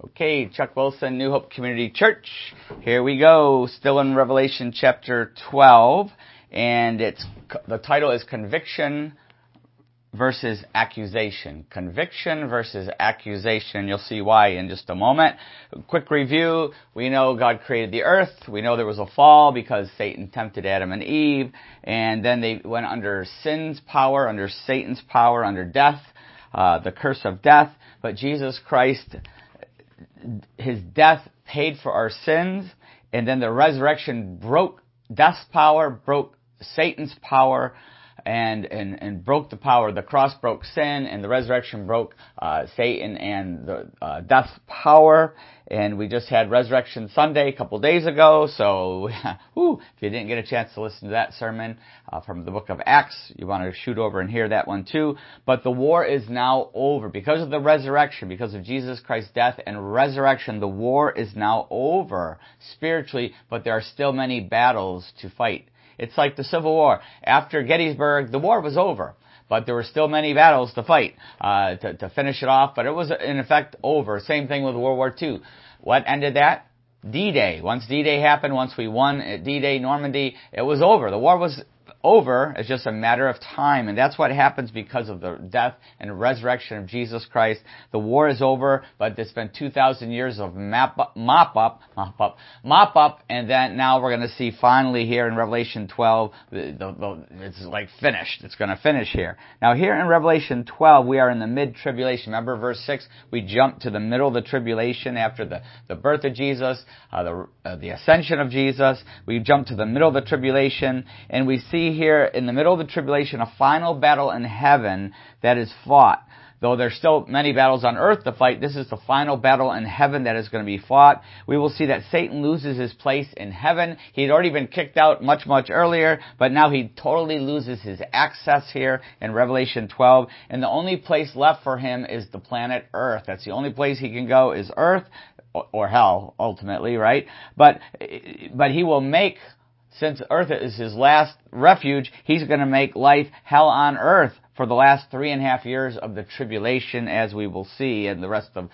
Okay, Chuck Wilson, New Hope Community Church. Here we go, still in Revelation chapter 12, and it's, the title is Conviction versus Accusation. Conviction versus accusation. You'll see why in just a moment. Quick review. We know God created the earth. We know there was a fall because Satan tempted Adam and Eve, and then they went under sin's power, under Satan's power, under death, uh, the curse of death, but Jesus Christ his death paid for our sins, and then the resurrection broke death's power, broke Satan's power, and, and, and broke the power. The cross broke sin, and the resurrection broke uh, Satan and the uh, death's power. And we just had Resurrection Sunday a couple days ago, so whew, if you didn't get a chance to listen to that sermon uh, from the book of Acts, you want to shoot over and hear that one too. But the war is now over because of the resurrection, because of Jesus Christ's death and resurrection. The war is now over spiritually, but there are still many battles to fight. It's like the Civil War. After Gettysburg, the war was over. But there were still many battles to fight uh, to, to finish it off. But it was in effect over. Same thing with World War II. What ended that? D-Day. Once D-Day happened, once we won at D-Day, Normandy, it was over. The war was over. It's just a matter of time. And that's what happens because of the death and resurrection of Jesus Christ. The war is over, but it's been 2,000 years of map up, mop up, mop up, mop up, and then now we're going to see finally here in Revelation 12, the, the, the, it's like finished. It's going to finish here. Now here in Revelation 12, we are in the mid-tribulation. Remember verse 6? We jump to the middle of the tribulation after the, the birth of Jesus, uh, the, uh, the ascension of Jesus. We jump to the middle of the tribulation, and we see here in the middle of the tribulation a final battle in heaven that is fought. Though there's still many battles on earth to fight, this is the final battle in heaven that is going to be fought. We will see that Satan loses his place in heaven. He'd already been kicked out much, much earlier, but now he totally loses his access here in Revelation 12. And the only place left for him is the planet Earth. That's the only place he can go is Earth or hell ultimately, right? But but he will make since earth is his last refuge, he's going to make life hell on earth for the last three and a half years of the tribulation, as we will see, and the rest of,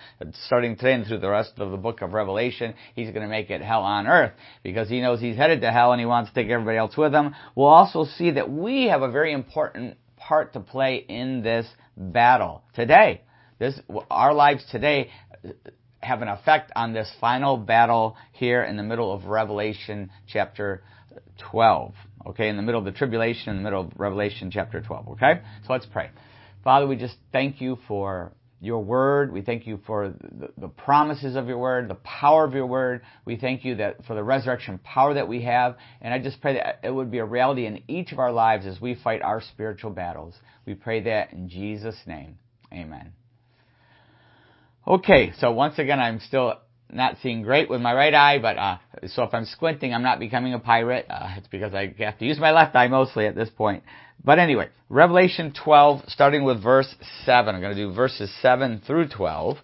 starting today and through the rest of the book of Revelation, he's going to make it hell on earth because he knows he's headed to hell and he wants to take everybody else with him. We'll also see that we have a very important part to play in this battle today. This, our lives today have an effect on this final battle here in the middle of Revelation chapter 12. Okay, in the middle of the tribulation, in the middle of Revelation chapter 12. Okay? So let's pray. Father, we just thank you for your word. We thank you for the, the, promises of your word, the power of your word. We thank you that for the resurrection power that we have. And I just pray that it would be a reality in each of our lives as we fight our spiritual battles. We pray that in Jesus' name. Amen. Okay, so once again, I'm still not seeing great with my right eye, but uh, so if I'm squinting, I'm not becoming a pirate. Uh, it's because I have to use my left eye mostly at this point. But anyway, Revelation 12, starting with verse 7. I'm going to do verses 7 through 12.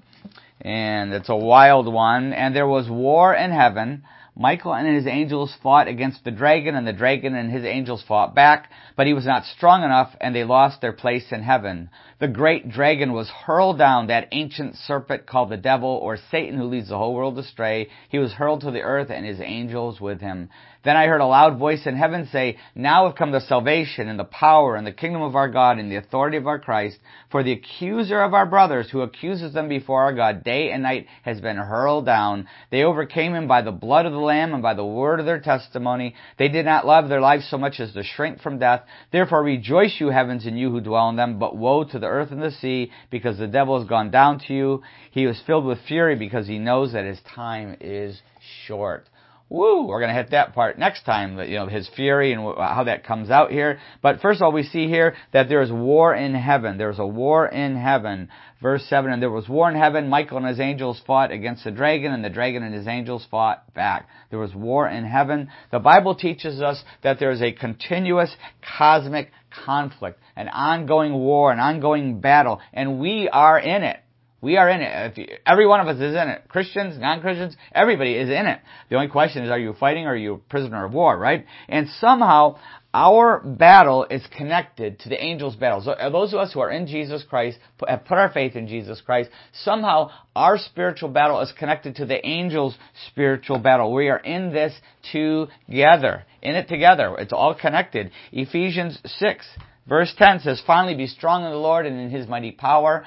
And it's a wild one. And there was war in heaven. Michael and his angels fought against the dragon, and the dragon and his angels fought back, but he was not strong enough, and they lost their place in heaven. The great dragon was hurled down, that ancient serpent called the devil, or Satan who leads the whole world astray. He was hurled to the earth, and his angels with him. Then I heard a loud voice in heaven say, Now have come the salvation and the power and the kingdom of our God and the authority of our Christ. For the accuser of our brothers who accuses them before our God day and night has been hurled down. They overcame him by the blood of the Lamb and by the word of their testimony. They did not love their lives so much as to shrink from death. Therefore rejoice you heavens and you who dwell in them. But woe to the earth and the sea because the devil has gone down to you. He was filled with fury because he knows that his time is short. Woo! We're going to hit that part next time, you know, his fury and how that comes out here. But first of all, we see here that there is war in heaven. There's a war in heaven. Verse 7, and there was war in heaven. Michael and his angels fought against the dragon, and the dragon and his angels fought back. There was war in heaven. The Bible teaches us that there is a continuous cosmic conflict, an ongoing war, an ongoing battle, and we are in it. We are in it. You, every one of us is in it. Christians, non-Christians, everybody is in it. The only question is, are you fighting or are you a prisoner of war, right? And somehow, our battle is connected to the angels' battles. Uh, those of us who are in Jesus Christ, have put our faith in Jesus Christ, somehow our spiritual battle is connected to the angels' spiritual battle. We are in this together. In it together. It's all connected. Ephesians 6, verse 10 says, Finally be strong in the Lord and in His mighty power.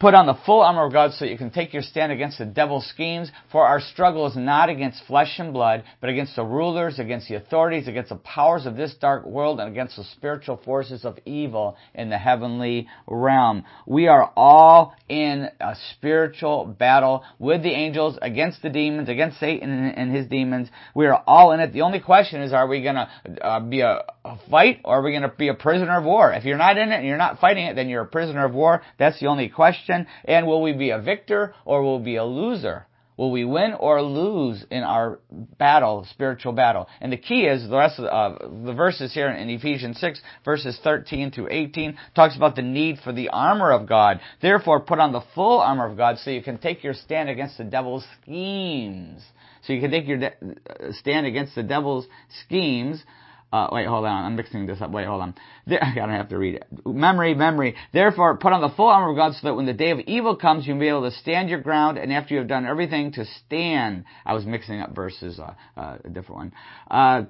Put on the full armor of God so that you can take your stand against the devil's schemes, for our struggle is not against flesh and blood, but against the rulers, against the authorities, against the powers of this dark world, and against the spiritual forces of evil in the heavenly realm. We are all in a spiritual battle with the angels, against the demons, against Satan and his demons. We are all in it. The only question is, are we gonna uh, be a, a fight, or are we gonna be a prisoner of war? If you're not in it and you're not fighting it, then you're a prisoner of war. That's the only question And will we be a victor or will we be a loser? Will we win or lose in our battle, spiritual battle? And the key is the rest of the, uh, the verses here in Ephesians 6, verses 13 through 18, talks about the need for the armor of God. Therefore, put on the full armor of God so you can take your stand against the devil's schemes. So you can take your de- uh, stand against the devil's schemes. Uh, wait, hold on. I'm mixing this up. Wait, hold on. There, I gotta have to read it. Memory, memory. Therefore, put on the full armor of God so that when the day of evil comes, you'll be able to stand your ground, and after you have done everything, to stand. I was mixing up verses, uh, uh, a different one. Uh,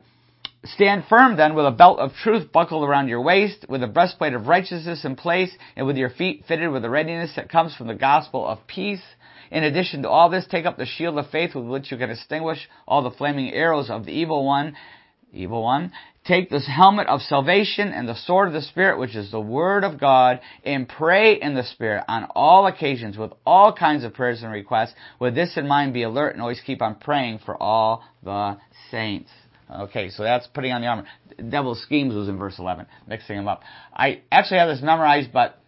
stand firm then with a belt of truth buckled around your waist, with a breastplate of righteousness in place, and with your feet fitted with the readiness that comes from the gospel of peace. In addition to all this, take up the shield of faith with which you can extinguish all the flaming arrows of the evil one evil one. Take this helmet of salvation and the sword of the Spirit, which is the Word of God, and pray in the Spirit on all occasions with all kinds of prayers and requests. With this in mind, be alert and always keep on praying for all the saints. Okay, so that's putting on the armor. Devil's schemes was in verse 11, mixing them up. I actually have this memorized, but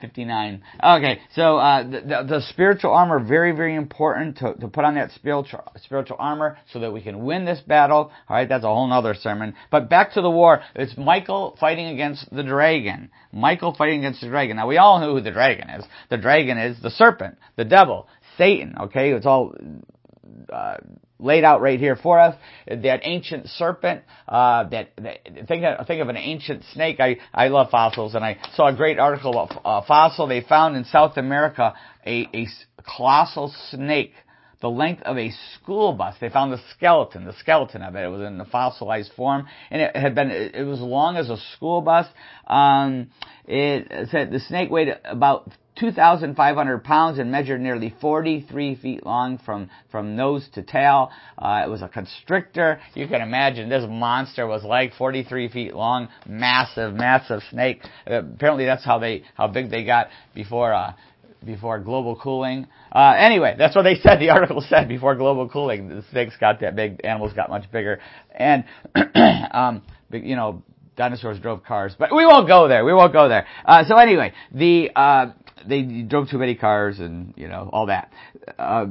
59. Okay, so uh, the, the, the, spiritual armor very very important to, to put on that spiritual spiritual armor so that we can win this battle. All right, that's a whole other sermon. But back to the war. It's Michael fighting against the dragon. Michael fighting against the dragon. Now we all know who the dragon is. The dragon is the serpent, the devil, Satan. Okay, it's all. Uh, laid out right here for us. That ancient serpent, uh, that, that, think of, think of an ancient snake. I, I love fossils and I saw a great article about a fossil they found in South America, a, a colossal snake the length of a school bus. They found the skeleton, the skeleton of it. It was in the fossilized form, and it had been. It was long as a school bus. Um, it said the snake weighed about 2,500 pounds and measured nearly 43 feet long from, from nose to tail. Uh, it was a constrictor. You can imagine this monster was like 43 feet long, massive, massive snake. Uh, apparently that's how they, how big they got before, uh, before global cooling. Uh, anyway, that's what they said. The article said before global cooling, the snakes got that big, animals got much bigger, and um, you know, dinosaurs drove cars. But we won't go there. We won't go there. Uh, so anyway, the uh, they drove too many cars and you know all that. Uh,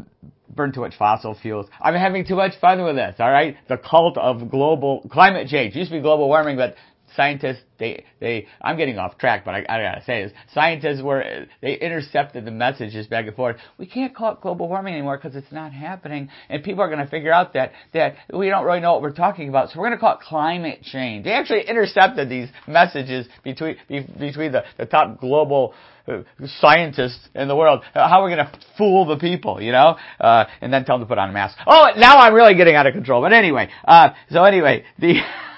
burned too much fossil fuels. I'm having too much fun with this. All right, the cult of global climate change it used to be global warming, but scientists they they I'm getting off track, but I, I gotta say this: scientists were they intercepted the messages back and forth. We can't call it global warming anymore because it's not happening, and people are going to figure out that that we don't really know what we're talking about. So we're going to call it climate change. They actually intercepted these messages between between the, the top global uh, scientists in the world. How are we going to fool the people, you know? Uh, and then tell them to put on a mask. Oh, now I'm really getting out of control. But anyway, uh, so anyway, the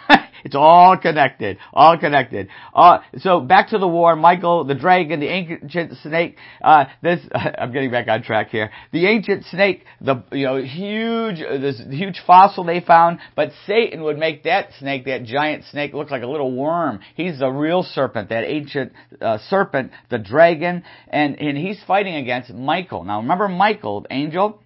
It's all connected. All connected. Uh, so back to the war. Michael, the dragon, the ancient snake. Uh, this I'm getting back on track here. The ancient snake, the you know huge this huge fossil they found, but Satan would make that snake, that giant snake, look like a little worm. He's the real serpent, that ancient uh, serpent, the dragon, and and he's fighting against Michael. Now remember Michael, angel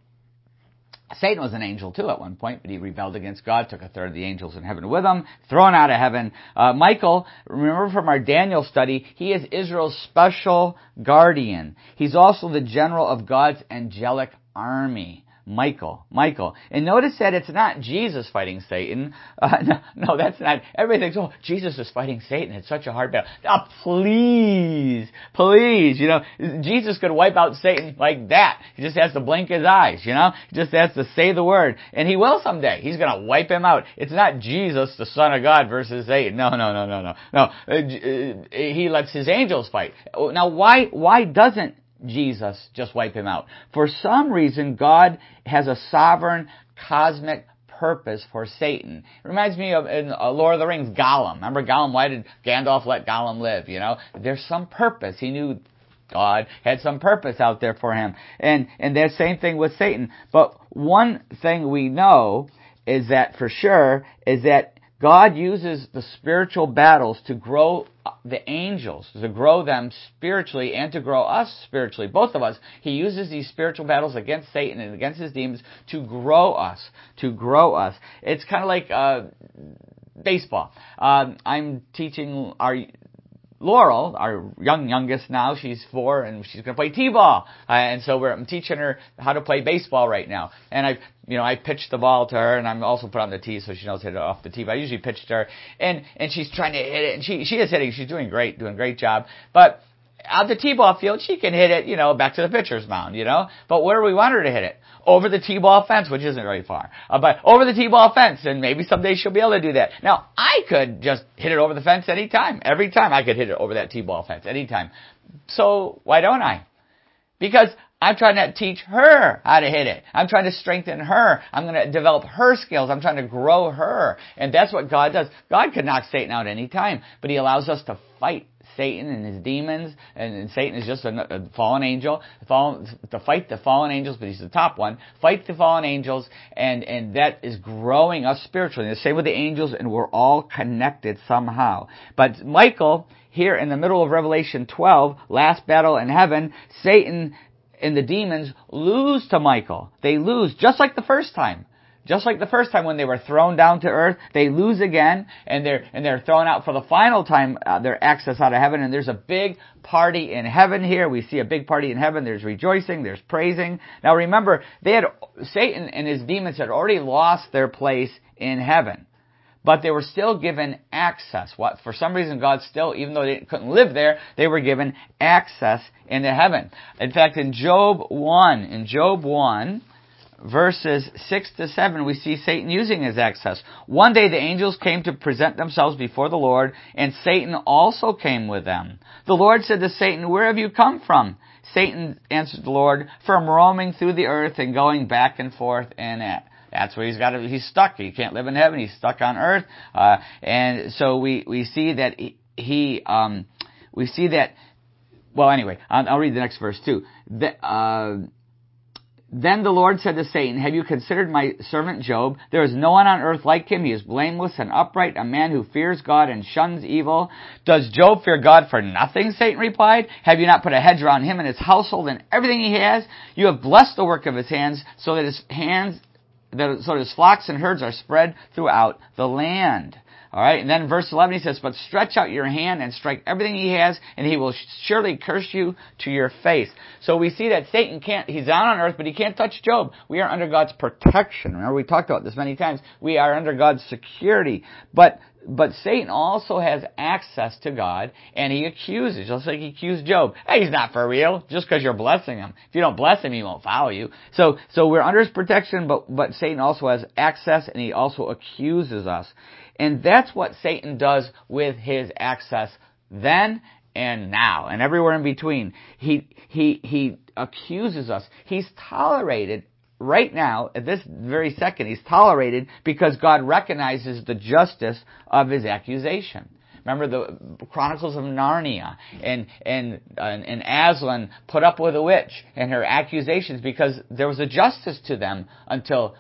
Satan was an angel too at one point, but he rebelled against God, took a third of the angels in heaven with him, thrown out of heaven. Uh, Michael, remember from our Daniel study, he is Israel's special guardian. He's also the general of God's angelic army. Michael. Michael. And notice that it's not Jesus fighting Satan. Uh, no, no, that's not. Everybody thinks, oh, Jesus is fighting Satan. It's such a hard battle. Oh, please, please. You know, Jesus could wipe out Satan like that. He just has to blink his eyes, you know? He just has to say the word. And he will someday. He's to wipe him out. It's not Jesus, the Son of God, versus Satan. No, no, no, no, no. No. Uh, uh, he lets his angels fight. Now, why, why doesn't Jesus just wipe him out. For some reason, God has a sovereign cosmic purpose for Satan. It reminds me of in uh, Lord of the Rings, Gollum. Remember Gollum? Why did Gandalf let Gollum live? You know, there's some purpose. He knew God had some purpose out there for him. And, and that same thing with Satan. But one thing we know is that for sure is that God uses the spiritual battles to grow the angels, to grow them spiritually and to grow us spiritually, both of us. He uses these spiritual battles against Satan and against his demons to grow us, to grow us. It's kind of like uh, baseball. Um, I'm teaching our Laurel, our young youngest now, she's four and she's going to play t-ball. Uh, and so we're, I'm teaching her how to play baseball right now. And I, you know, I pitched the ball to her and I'm also put on the tee so she knows how to hit it off the tee. But I usually pitched her and, and she's trying to hit it and she, she is hitting. She's doing great, doing a great job. But out the t-ball field, she can hit it, you know, back to the pitcher's mound, you know. But where do we want her to hit it? Over the t-ball fence, which isn't very far. Uh, but over the t-ball fence, and maybe someday she'll be able to do that. Now, I could just hit it over the fence anytime. Every time I could hit it over that t-ball fence, anytime. So, why don't I? Because I'm trying to teach her how to hit it. I'm trying to strengthen her. I'm going to develop her skills. I'm trying to grow her. And that's what God does. God could knock Satan out any time, but He allows us to fight Satan and his demons, and, and Satan is just a, a fallen angel. To fight the fallen angels, but he's the top one. Fight the fallen angels, and and that is growing us spiritually. the same with the angels, and we're all connected somehow. But Michael, here in the middle of Revelation 12, last battle in heaven, Satan and the demons lose to Michael. They lose just like the first time. Just like the first time when they were thrown down to earth, they lose again, and they're and they're thrown out for the final time. Uh, their access out of heaven, and there's a big party in heaven here. We see a big party in heaven. There's rejoicing. There's praising. Now remember, they had Satan and his demons had already lost their place in heaven but they were still given access. What for some reason God still, even though they couldn't live there, they were given access into heaven. In fact, in Job one, in Job one, verses 6 to 7, we see Satan using his access. One day the angels came to present themselves before the Lord, and Satan also came with them. The Lord said to Satan, Where have you come from? Satan answered the Lord, From roaming through the earth and going back and forth in it. That's where he's got to, he's stuck. He can't live in heaven. He's stuck on earth. Uh, and so we, we see that he, he um, we see that, well, anyway, I'll, I'll, read the next verse too. The, uh, then the Lord said to Satan, Have you considered my servant Job? There is no one on earth like him. He is blameless and upright, a man who fears God and shuns evil. Does Job fear God for nothing? Satan replied. Have you not put a hedge around him and his household and everything he has? You have blessed the work of his hands, so that his hands, so that his flocks and herds are spread throughout the land. Alright, and then verse 11 he says, But stretch out your hand and strike everything he has, and he will surely curse you to your face. So we see that Satan can't, he's down on earth, but he can't touch Job. We are under God's protection. Remember, we talked about this many times. We are under God's security. But but Satan also has access to God, and he accuses, just like he accused Job. Hey, he's not for real, just because you're blessing him. If you don't bless him, he won't follow you. So, so we're under his protection, but, but Satan also has access, and he also accuses us. And that's what Satan does with his access then and now and everywhere in between. He, he, he accuses us. He's tolerated right now, at this very second, he's tolerated because God recognizes the justice of his accusation. Remember the Chronicles of Narnia and, and, and, and Aslan put up with a witch and her accusations because there was a justice to them until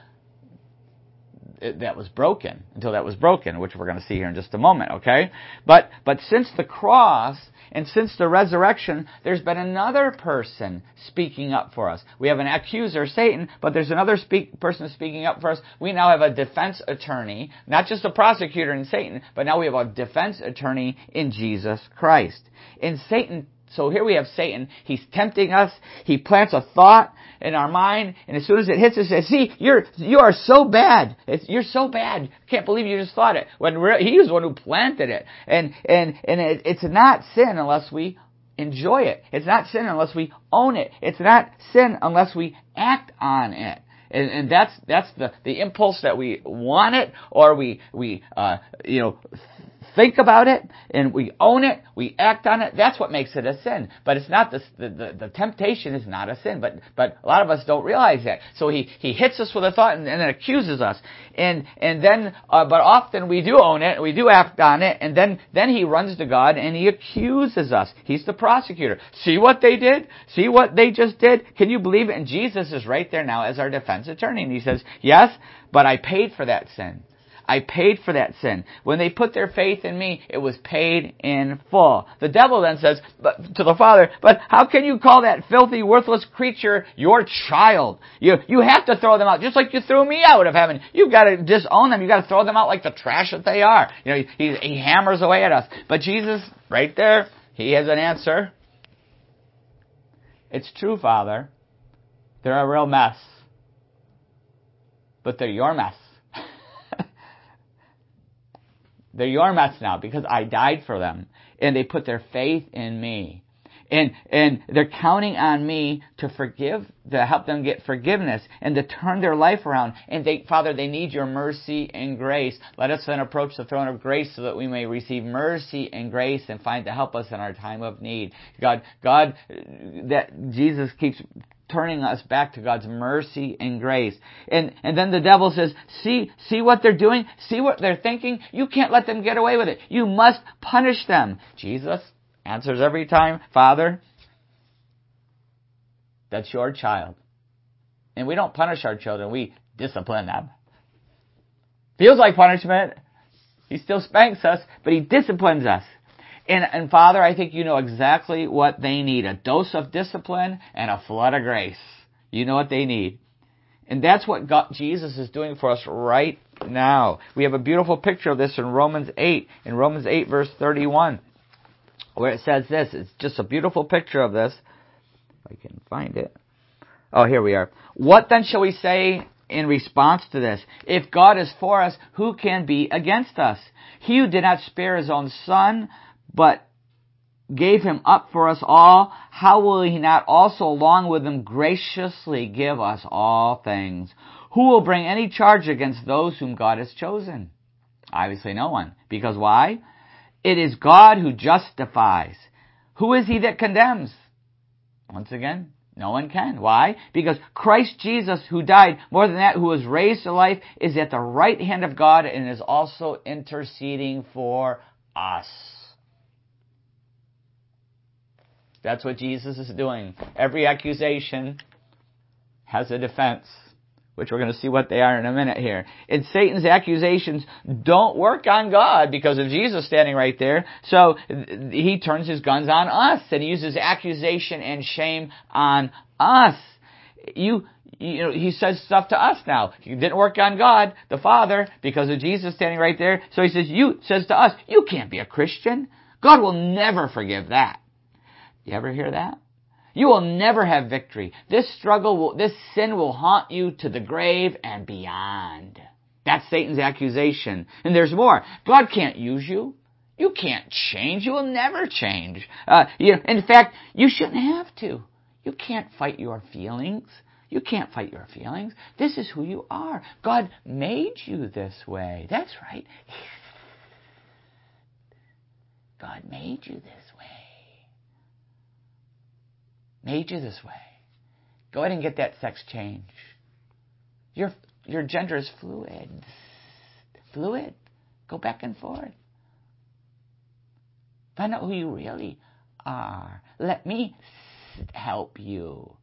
that was broken until that was broken, which we're going to see here in just a moment, okay? But, but since the cross and since the resurrection, there's been another person speaking up for us. We have an accuser, Satan, but there's another speak, person speaking up for us. We now have a defense attorney, not just a prosecutor in Satan, but now we have a defense attorney in Jesus Christ. And Satan so here we have Satan. He's tempting us. He plants a thought in our mind, and as soon as it hits us, says, see, you're, you are so bad. It's, you're so bad. Can't believe you just thought it. When he was the one who planted it. And, and, and it, it's not sin unless we enjoy it. It's not sin unless we own it. It's not sin unless we act on it. And, and that's that's the, the impulse that we want it or we we uh, you know think about it and we own it, we act on it, that's what makes it a sin. But it's not the, the, the, temptation is not a sin, but, but a lot of us don't realize that. So he, he hits us with a thought and, and then accuses us. And, and then, uh, but often we do own it, we do act on it, and then, then he runs to God and he accuses us. He's the prosecutor. See what they did? See what they just did? Can you believe it? And Jesus is right there now as our defense attorney. And he says, yes, but I paid for that sin. I paid for that sin. When they put their faith in me, it was paid in full. The devil then says to the father, but how can you call that filthy, worthless creature your child? You, you have to throw them out, just like you threw me out of heaven. You've got to disown them. You've got to throw them out like the trash that they are. You know, he, he hammers away at us. But Jesus, right there, he has an answer. It's true, Father. They're a real mess. But they're your mess. They're your mess now because I died for them. And they put their faith in me. And, and they're counting on me to forgive, to help them get forgiveness and to turn their life around. And they, Father, they need your mercy and grace. Let us then approach the throne of grace so that we may receive mercy and grace and find to help us in our time of need. God, God, that Jesus keeps turning us back to God's mercy and grace. And, and then the devil says, see, see what they're doing? See what they're thinking? You can't let them get away with it. You must punish them. Jesus answers every time, Father, that's your child. And we don't punish our children, we discipline them. Feels like punishment. He still spanks us, but he disciplines us. And, and Father, I think you know exactly what they need. A dose of discipline and a flood of grace. You know what they need. And that's what God, Jesus is doing for us right now. We have a beautiful picture of this in Romans 8, in Romans 8 verse 31, where it says this. It's just a beautiful picture of this. If I can find it. Oh, here we are. What then shall we say in response to this? If God is for us, who can be against us? He who did not spare his own son, but gave him up for us all, how will he not also along with him graciously give us all things? Who will bring any charge against those whom God has chosen? Obviously no one. Because why? It is God who justifies. Who is he that condemns? Once again, no one can. Why? Because Christ Jesus, who died, more than that, who was raised to life, is at the right hand of God and is also interceding for us. That's what Jesus is doing. Every accusation has a defense, which we're going to see what they are in a minute here. And Satan's accusations don't work on God because of Jesus standing right there. So he turns his guns on us and he uses accusation and shame on us. You, you know, he says stuff to us now. He didn't work on God, the Father, because of Jesus standing right there. So he says, you, says to us, you can't be a Christian. God will never forgive that. You ever hear that? You will never have victory. This struggle will, this sin will haunt you to the grave and beyond. That's Satan's accusation. And there's more. God can't use you. You can't change. You will never change. Uh, you know, in fact, you shouldn't have to. You can't fight your feelings. You can't fight your feelings. This is who you are. God made you this way. That's right. God made you this way made you this way. Go ahead and get that sex change. Your, your gender is fluid. Fluid. Go back and forth. Find out who you really are. Let me help you.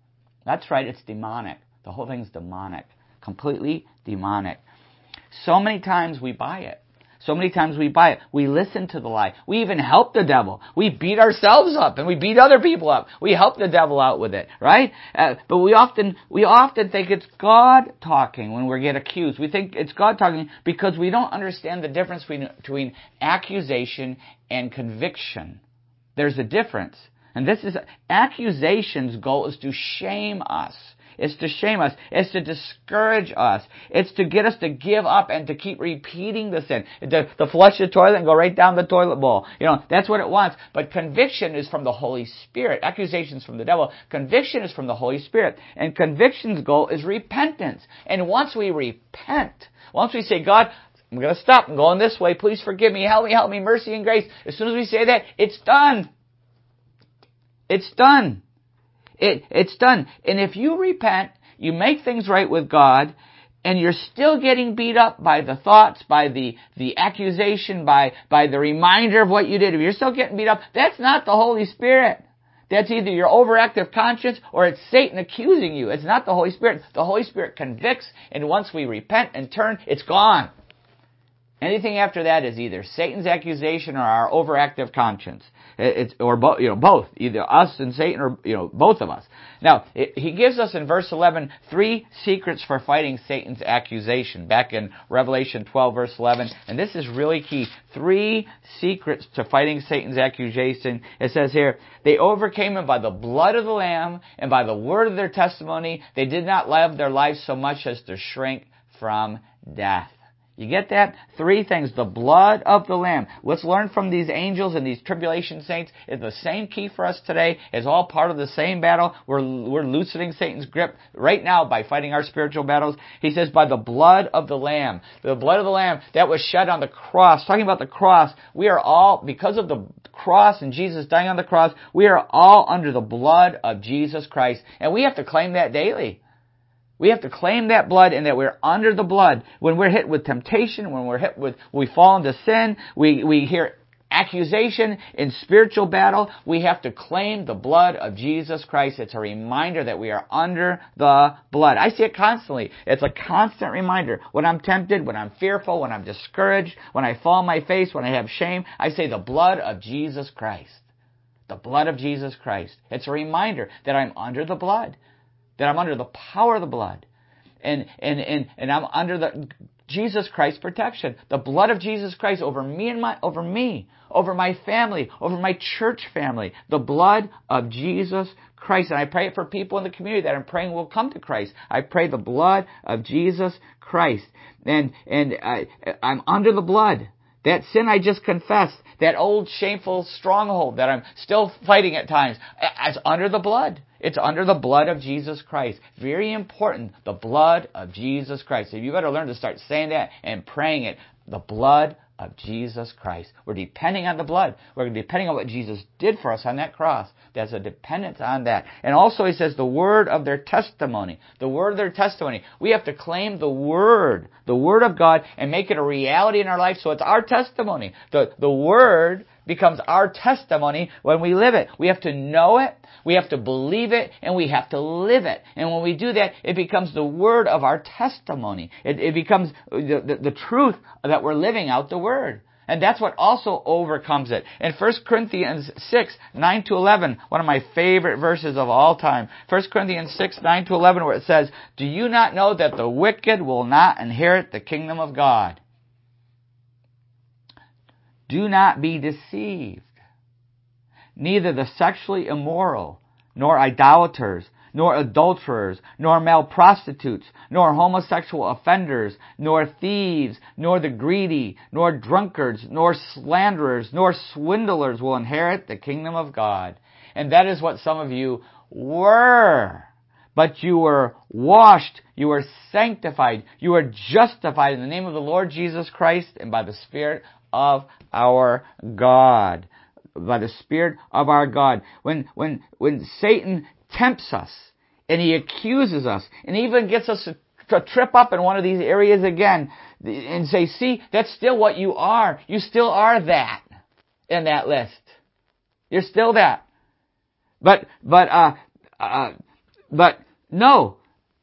That's right, it's demonic. The whole thing's demonic. Completely demonic. So many times we buy it. So many times we buy it. We listen to the lie. We even help the devil. We beat ourselves up and we beat other people up. We help the devil out with it, right? Uh, but we often, we often think it's God talking when we get accused. We think it's God talking because we don't understand the difference between, between accusation and conviction. There's a difference. And this is, accusation's goal is to shame us. It's to shame us. It's to discourage us. It's to get us to give up and to keep repeating the sin. To, to flush the toilet and go right down the toilet bowl. You know, that's what it wants. But conviction is from the Holy Spirit. Accusations from the devil. Conviction is from the Holy Spirit. And conviction's goal is repentance. And once we repent, once we say, God, I'm going to stop. I'm going this way. Please forgive me. Help me, help me. Mercy and grace. As soon as we say that, it's done. It's done. It, it's done. And if you repent, you make things right with God, and you're still getting beat up by the thoughts, by the, the accusation, by, by the reminder of what you did, if you're still getting beat up, that's not the Holy Spirit. That's either your overactive conscience or it's Satan accusing you. It's not the Holy Spirit. The Holy Spirit convicts, and once we repent and turn, it's gone. Anything after that is either Satan's accusation or our overactive conscience. It's, or both, you know, both. Either us and Satan or, you know, both of us. Now, it, he gives us in verse 11 three secrets for fighting Satan's accusation. Back in Revelation 12 verse 11. And this is really key. Three secrets to fighting Satan's accusation. It says here, they overcame him by the blood of the Lamb and by the word of their testimony. They did not love their lives so much as to shrink from death. You get that? Three things. The blood of the Lamb. Let's learn from these angels and these tribulation saints. It's the same key for us today. It's all part of the same battle. We're, we're loosening Satan's grip right now by fighting our spiritual battles. He says, by the blood of the Lamb. The blood of the Lamb that was shed on the cross. Talking about the cross, we are all, because of the cross and Jesus dying on the cross, we are all under the blood of Jesus Christ. And we have to claim that daily. We have to claim that blood and that we're under the blood. When we're hit with temptation, when we're hit with, we fall into sin, we, we hear accusation in spiritual battle, we have to claim the blood of Jesus Christ. It's a reminder that we are under the blood. I see it constantly. It's a constant reminder. When I'm tempted, when I'm fearful, when I'm discouraged, when I fall on my face, when I have shame, I say the blood of Jesus Christ. The blood of Jesus Christ. It's a reminder that I'm under the blood that I'm under the power of the blood. And, and, and, and I'm under the Jesus Christ's protection. The blood of Jesus Christ over me and my, over me, over my family, over my church family. The blood of Jesus Christ. And I pray it for people in the community that I'm praying will come to Christ. I pray the blood of Jesus Christ. And, and I, I'm under the blood. That sin I just confessed, that old shameful stronghold that I'm still fighting at times, it's under the blood. It's under the blood of Jesus Christ. Very important, the blood of Jesus Christ. So you better learn to start saying that and praying it. The blood of Jesus Christ. We're depending on the blood. We're depending on what Jesus did for us on that cross. There's a dependence on that. And also he says the word of their testimony. The word of their testimony. We have to claim the word, the word of God, and make it a reality in our life so it's our testimony. The, the word becomes our testimony when we live it. We have to know it, we have to believe it, and we have to live it. And when we do that, it becomes the word of our testimony. It, it becomes the, the, the truth that we're living out the word. And that's what also overcomes it. In 1 Corinthians 6, 9 to 11, one of my favorite verses of all time. 1 Corinthians 6, 9 to 11, where it says, Do you not know that the wicked will not inherit the kingdom of God? Do not be deceived. Neither the sexually immoral, nor idolaters, nor adulterers, nor male prostitutes, nor homosexual offenders, nor thieves, nor the greedy, nor drunkards, nor slanderers, nor swindlers will inherit the kingdom of God. And that is what some of you were. But you were washed, you were sanctified, you were justified in the name of the Lord Jesus Christ and by the Spirit of our God. By the Spirit of our God. When, when, when Satan tempts us and he accuses us and even gets us to, to trip up in one of these areas again and say, see, that's still what you are. You still are that in that list. You're still that. But, but, uh, uh, but no,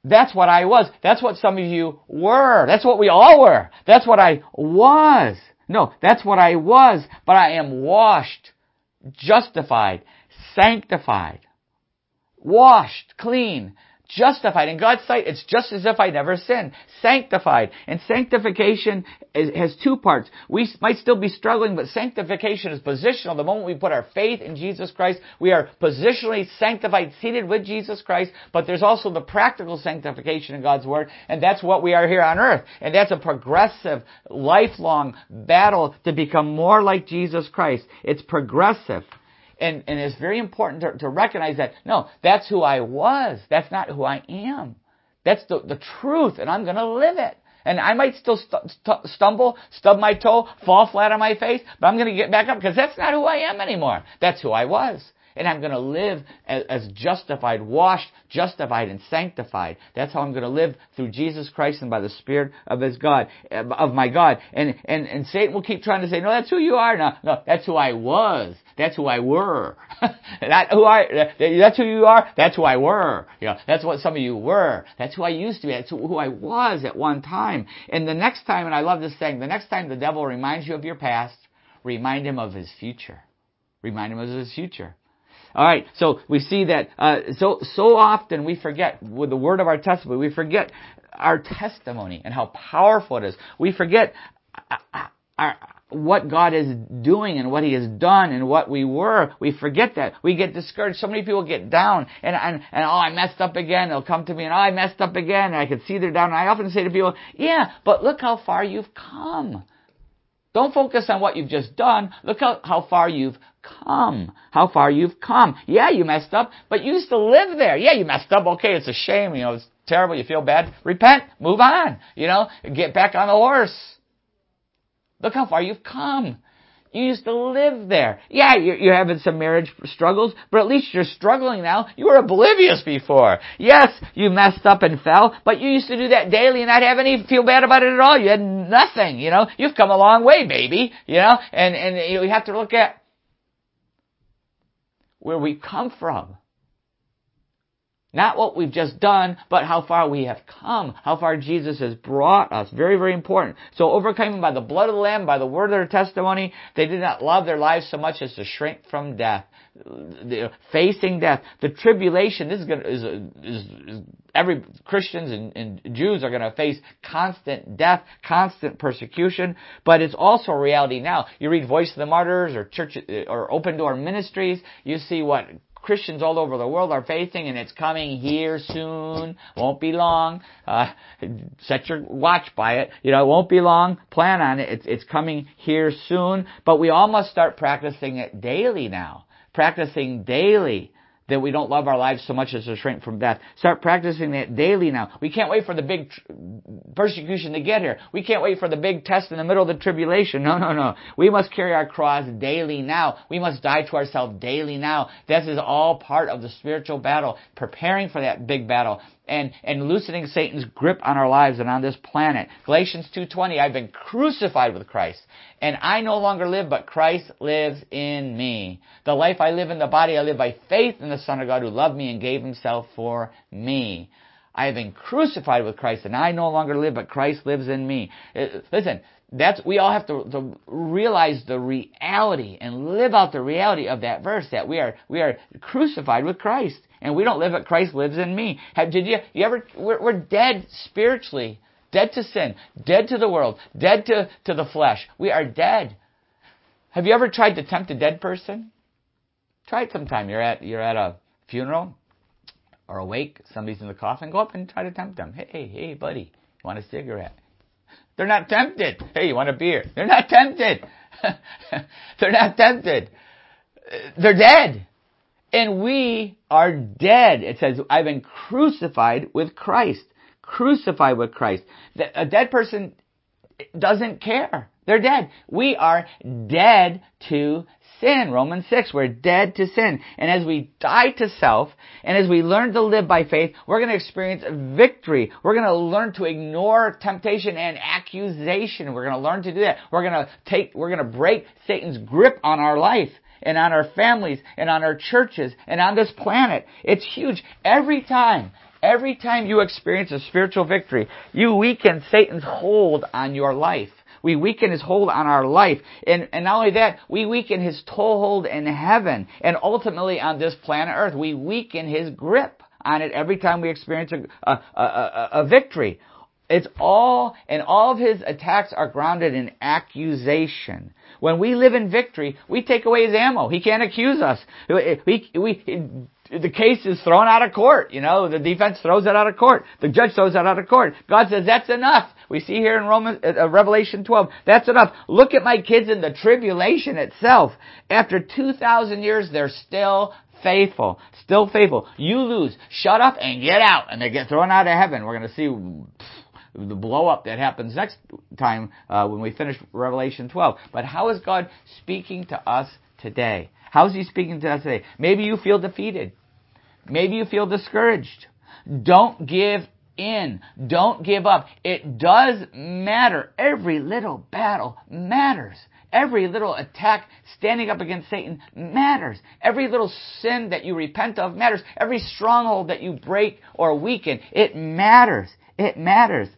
that's what I was. That's what some of you were. That's what we all were. That's what I was. No, that's what I was, but I am washed, justified, sanctified, washed, clean, justified. In God's sight, it's just as if I never sinned. Sanctified. And sanctification is, has two parts. We might still be struggling, but sanctification is positional. The moment we put our faith in Jesus Christ, we are positionally sanctified, seated with Jesus Christ, but there's also the practical sanctification in God's Word, and that's what we are here on earth. And that's a progressive, lifelong battle to become more like Jesus Christ. It's progressive. And, and it's very important to, to recognize that, no, that's who I was. That's not who I am. That's the, the truth, and I'm going to live it. And I might still st- st- stumble, stub my toe, fall flat on my face, but I'm going to get back up because that's not who I am anymore. That's who I was and I'm going to live as, justified, washed, justified, and sanctified. That's how I'm going to live through Jesus Christ and by the Spirit of His God, eh, of my God. And and and Satan will keep trying to say, no, that's who you are. No, no, that's who I was. That's who I were. that who I. That's who you are. That's who I were. Know, that's what some of you were. That's who I used to be. That's who I was at one time. And the next time, and I love this saying, the next time the devil reminds you of your past, remind him of his future. Remind him of his future. All right, so we see that uh, so so often we forget with the word of our testimony, we forget our testimony and how powerful it is. We forget our, uh, uh, what God is doing and what He has done and what we were. We forget that. We get discouraged. So many people get down and, and, and oh, I messed up again. They'll come to me and oh, I messed up again. And I can see they're down. And I often say to people, yeah, but look how far you've come. Don't focus on what you've just done. Look how, how far you've come. How far you've come. Yeah, you messed up, but you used to live there. Yeah, you messed up. Okay, it's a shame. You know, it's terrible. You feel bad. Repent. Move on. You know, get back on the horse. Look how far you've come. You used to live there. Yeah, you're, you're, having some marriage struggles, but at least you're struggling now. You were oblivious before. Yes, you messed up and fell, but you used to do that daily and not have any feel bad about it at all. You had nothing, you know. You've come a long way, baby, you know. And and you have to look at where we come from. Not what we've just done, but how far we have come, how far Jesus has brought us. Very, very important. So overcoming by the blood of the Lamb, by the word of their testimony, they did not love their lives so much as to shrink from death. Facing death. The tribulation, this is, gonna, is, is, is every Christians and, and Jews are going to face constant death, constant persecution, but it's also a reality now. You read Voice of the Martyrs or Church or Open Door Ministries, you see what Christians all over the world are facing, and it's coming here soon. Won't be long. Uh, set your watch by it. You know, it won't be long. Plan on it. It's, it's coming here soon. But we all must start practicing it daily now. Practicing daily that we don't love our lives so much as to shrink from death. Start practicing that daily now. We can't wait for the big tr- persecution to get here. We can't wait for the big test in the middle of the tribulation. No, no, no. We must carry our cross daily now. We must die to ourselves daily now. This is all part of the spiritual battle, preparing for that big battle and, and loosening Satan's grip on our lives and on this planet. Galatians 2.20, I've been crucified with Christ, and I no longer live, but Christ lives in me. The life I live in the body, I live by faith in the Son of God who loved me and gave himself for me. I have been crucified with Christ, and I no longer live, but Christ lives in me. Uh, listen, that's we all have to, to, realize the reality and live out the reality of that verse that we are we are crucified with Christ and we don't live but Christ lives in me. Have, did you you ever we're, we're dead spiritually, dead to sin, dead to the world, dead to to the flesh. We are dead. Have you ever tried to tempt a dead person? Try it sometime. You're at you're at a funeral or a wake. Somebody's in the coffin. Go up and try to tempt them. Hey hey hey buddy, want a cigarette? They're not tempted. Hey, you want a beer? They're not tempted. They're not tempted. They're dead. And we are dead. It says, I've been crucified with Christ. Crucified with Christ. A dead person doesn't care. They're dead. We are dead to sin. Romans 6, we're dead to sin. And as we die to self, and as we learn to live by faith, we're going to experience victory. We're going to learn to ignore temptation and accusation. We're going to learn to do that. We're going to take, we're going to break Satan's grip on our life and on our families and on our churches and on this planet. It's huge. Every time, every time you experience a spiritual victory, you weaken Satan's hold on your life. We weaken his hold on our life. And, and not only that, we weaken his toehold in heaven. And ultimately on this planet earth, we weaken his grip on it every time we experience a, a, a, a victory. It's all, and all of his attacks are grounded in accusation. When we live in victory, we take away his ammo. He can't accuse us. We, we, the case is thrown out of court. You know, the defense throws it out of court. The judge throws it out of court. God says that's enough. We see here in uh, uh Revelation 12, that's enough. Look at my kids in the tribulation itself. After 2,000 years, they're still faithful. Still faithful. You lose. Shut up and get out. And they get thrown out of heaven. We're going to see the blow up that happens next time uh, when we finish Revelation 12. But how is God speaking to us today? How is He speaking to us today? Maybe you feel defeated. Maybe you feel discouraged. Don't give in. Don't give up. It does matter. Every little battle matters. Every little attack standing up against Satan matters. Every little sin that you repent of matters. Every stronghold that you break or weaken, it matters. It matters.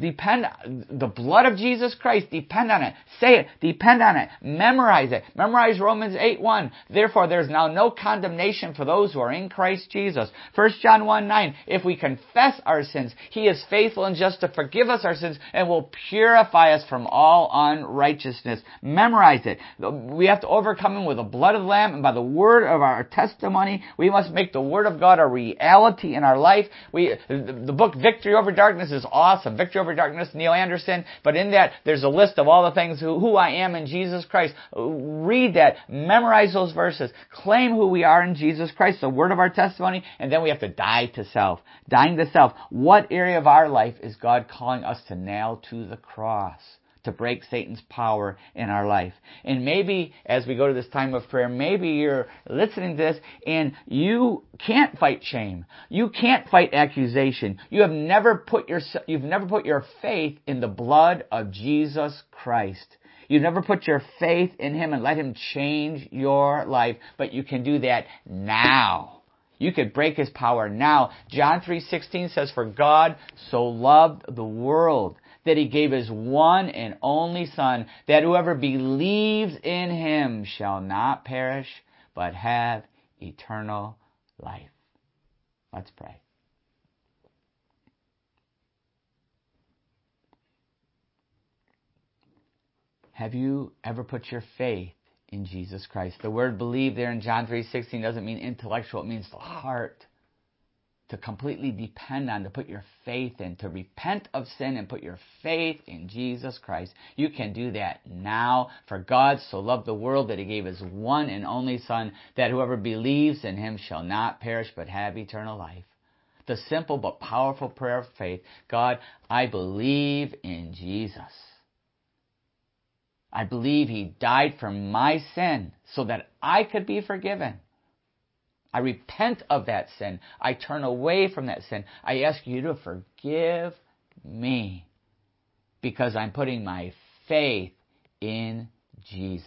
Depend, the blood of Jesus Christ, depend on it. Say it, depend on it. Memorize it. Memorize Romans 8 1. Therefore, there's now no condemnation for those who are in Christ Jesus. 1 John 1 9. If we confess our sins, He is faithful and just to forgive us our sins and will purify us from all unrighteousness. Memorize it. We have to overcome them with the blood of the Lamb and by the word of our testimony. We must make the Word of God a reality in our life. We, the book Victory Over Darkness is awesome. Victory Over Darkness, Neil Anderson. But in that, there's a list of all the things who, who I am in Jesus Christ. Read that. Memorize those verses. Claim who we are in Jesus Christ, the word of our testimony, and then we have to die to self. Dying to self. What area of our life is God calling us to nail to the cross? To break Satan's power in our life. And maybe as we go to this time of prayer, maybe you're listening to this and you can't fight shame. You can't fight accusation. You have never put your, you've never put your faith in the blood of Jesus Christ. You've never put your faith in Him and let Him change your life, but you can do that now. You could break His power now. John 3.16 says, For God so loved the world that he gave his one and only Son, that whoever believes in him shall not perish, but have eternal life. Let's pray. Have you ever put your faith in Jesus Christ? The word believe there in John 3:16 doesn't mean intellectual, it means the heart to completely depend on, to put your faith in, to repent of sin and put your faith in Jesus Christ. You can do that now. For God so loved the world that he gave his one and only Son, that whoever believes in him shall not perish but have eternal life. The simple but powerful prayer of faith God, I believe in Jesus. I believe he died for my sin so that I could be forgiven. I repent of that sin. I turn away from that sin. I ask you to forgive me because I'm putting my faith in Jesus.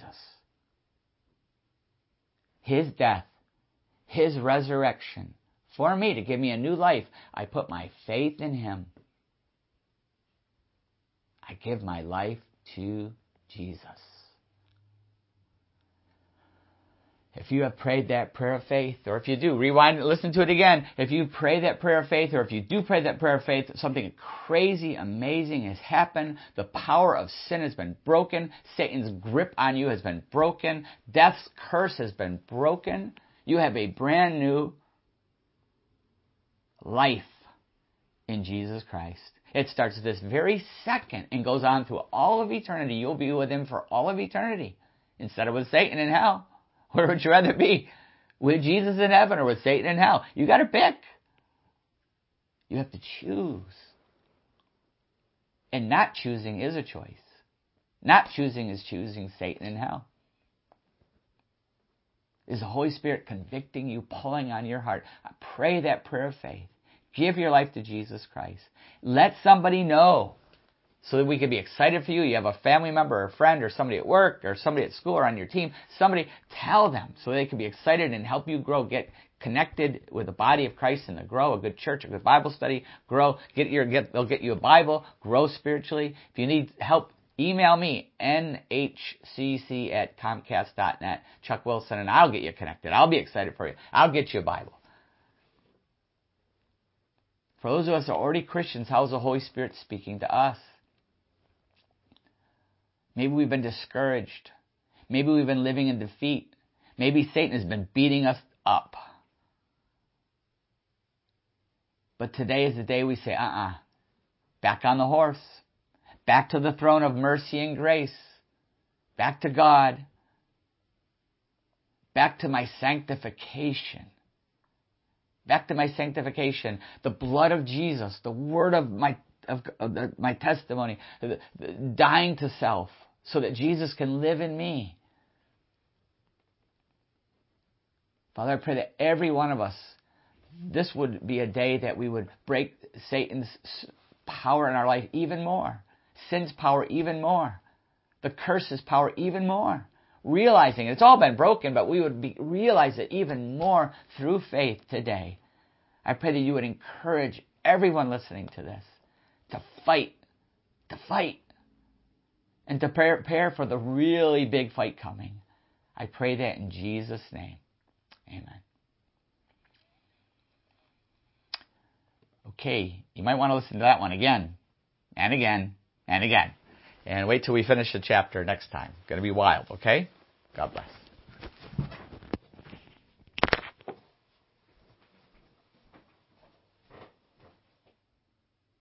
His death, His resurrection for me to give me a new life. I put my faith in Him. I give my life to Jesus. If you have prayed that prayer of faith, or if you do, rewind and listen to it again. If you pray that prayer of faith, or if you do pray that prayer of faith, something crazy, amazing has happened. The power of sin has been broken. Satan's grip on you has been broken. Death's curse has been broken. You have a brand new life in Jesus Christ. It starts this very second and goes on through all of eternity. You'll be with him for all of eternity instead of with Satan in hell. Where would you rather be? With Jesus in heaven or with Satan in hell? You got to pick. You have to choose. And not choosing is a choice. Not choosing is choosing Satan in hell. Is the Holy Spirit convicting you, pulling on your heart? Pray that prayer of faith. Give your life to Jesus Christ. Let somebody know so that we can be excited for you. You have a family member or a friend or somebody at work or somebody at school or on your team. Somebody tell them so they can be excited and help you grow. Get connected with the body of Christ and to grow a good church, a good Bible study, grow, get your, get, they'll get you a Bible, grow spiritually. If you need help, email me, nhcc at comcast.net, Chuck Wilson, and I'll get you connected. I'll be excited for you. I'll get you a Bible. For those of us who are already Christians, how's the Holy Spirit speaking to us? Maybe we've been discouraged. Maybe we've been living in defeat. Maybe Satan has been beating us up. But today is the day we say, uh uh-uh. uh, back on the horse, back to the throne of mercy and grace, back to God, back to my sanctification. Back to my sanctification, the blood of Jesus, the word of my of, of the, my testimony, the, the, dying to self, so that Jesus can live in me. Father, I pray that every one of us, this would be a day that we would break Satan's power in our life even more, sin's power even more, the curse's power even more. Realizing it's all been broken, but we would be, realize it even more through faith today. I pray that you would encourage everyone listening to this to fight, to fight, and to prepare for the really big fight coming. I pray that in Jesus' name. Amen. Okay, you might want to listen to that one again, and again, and again. And wait till we finish the chapter next time. It's going to be wild, okay? God bless.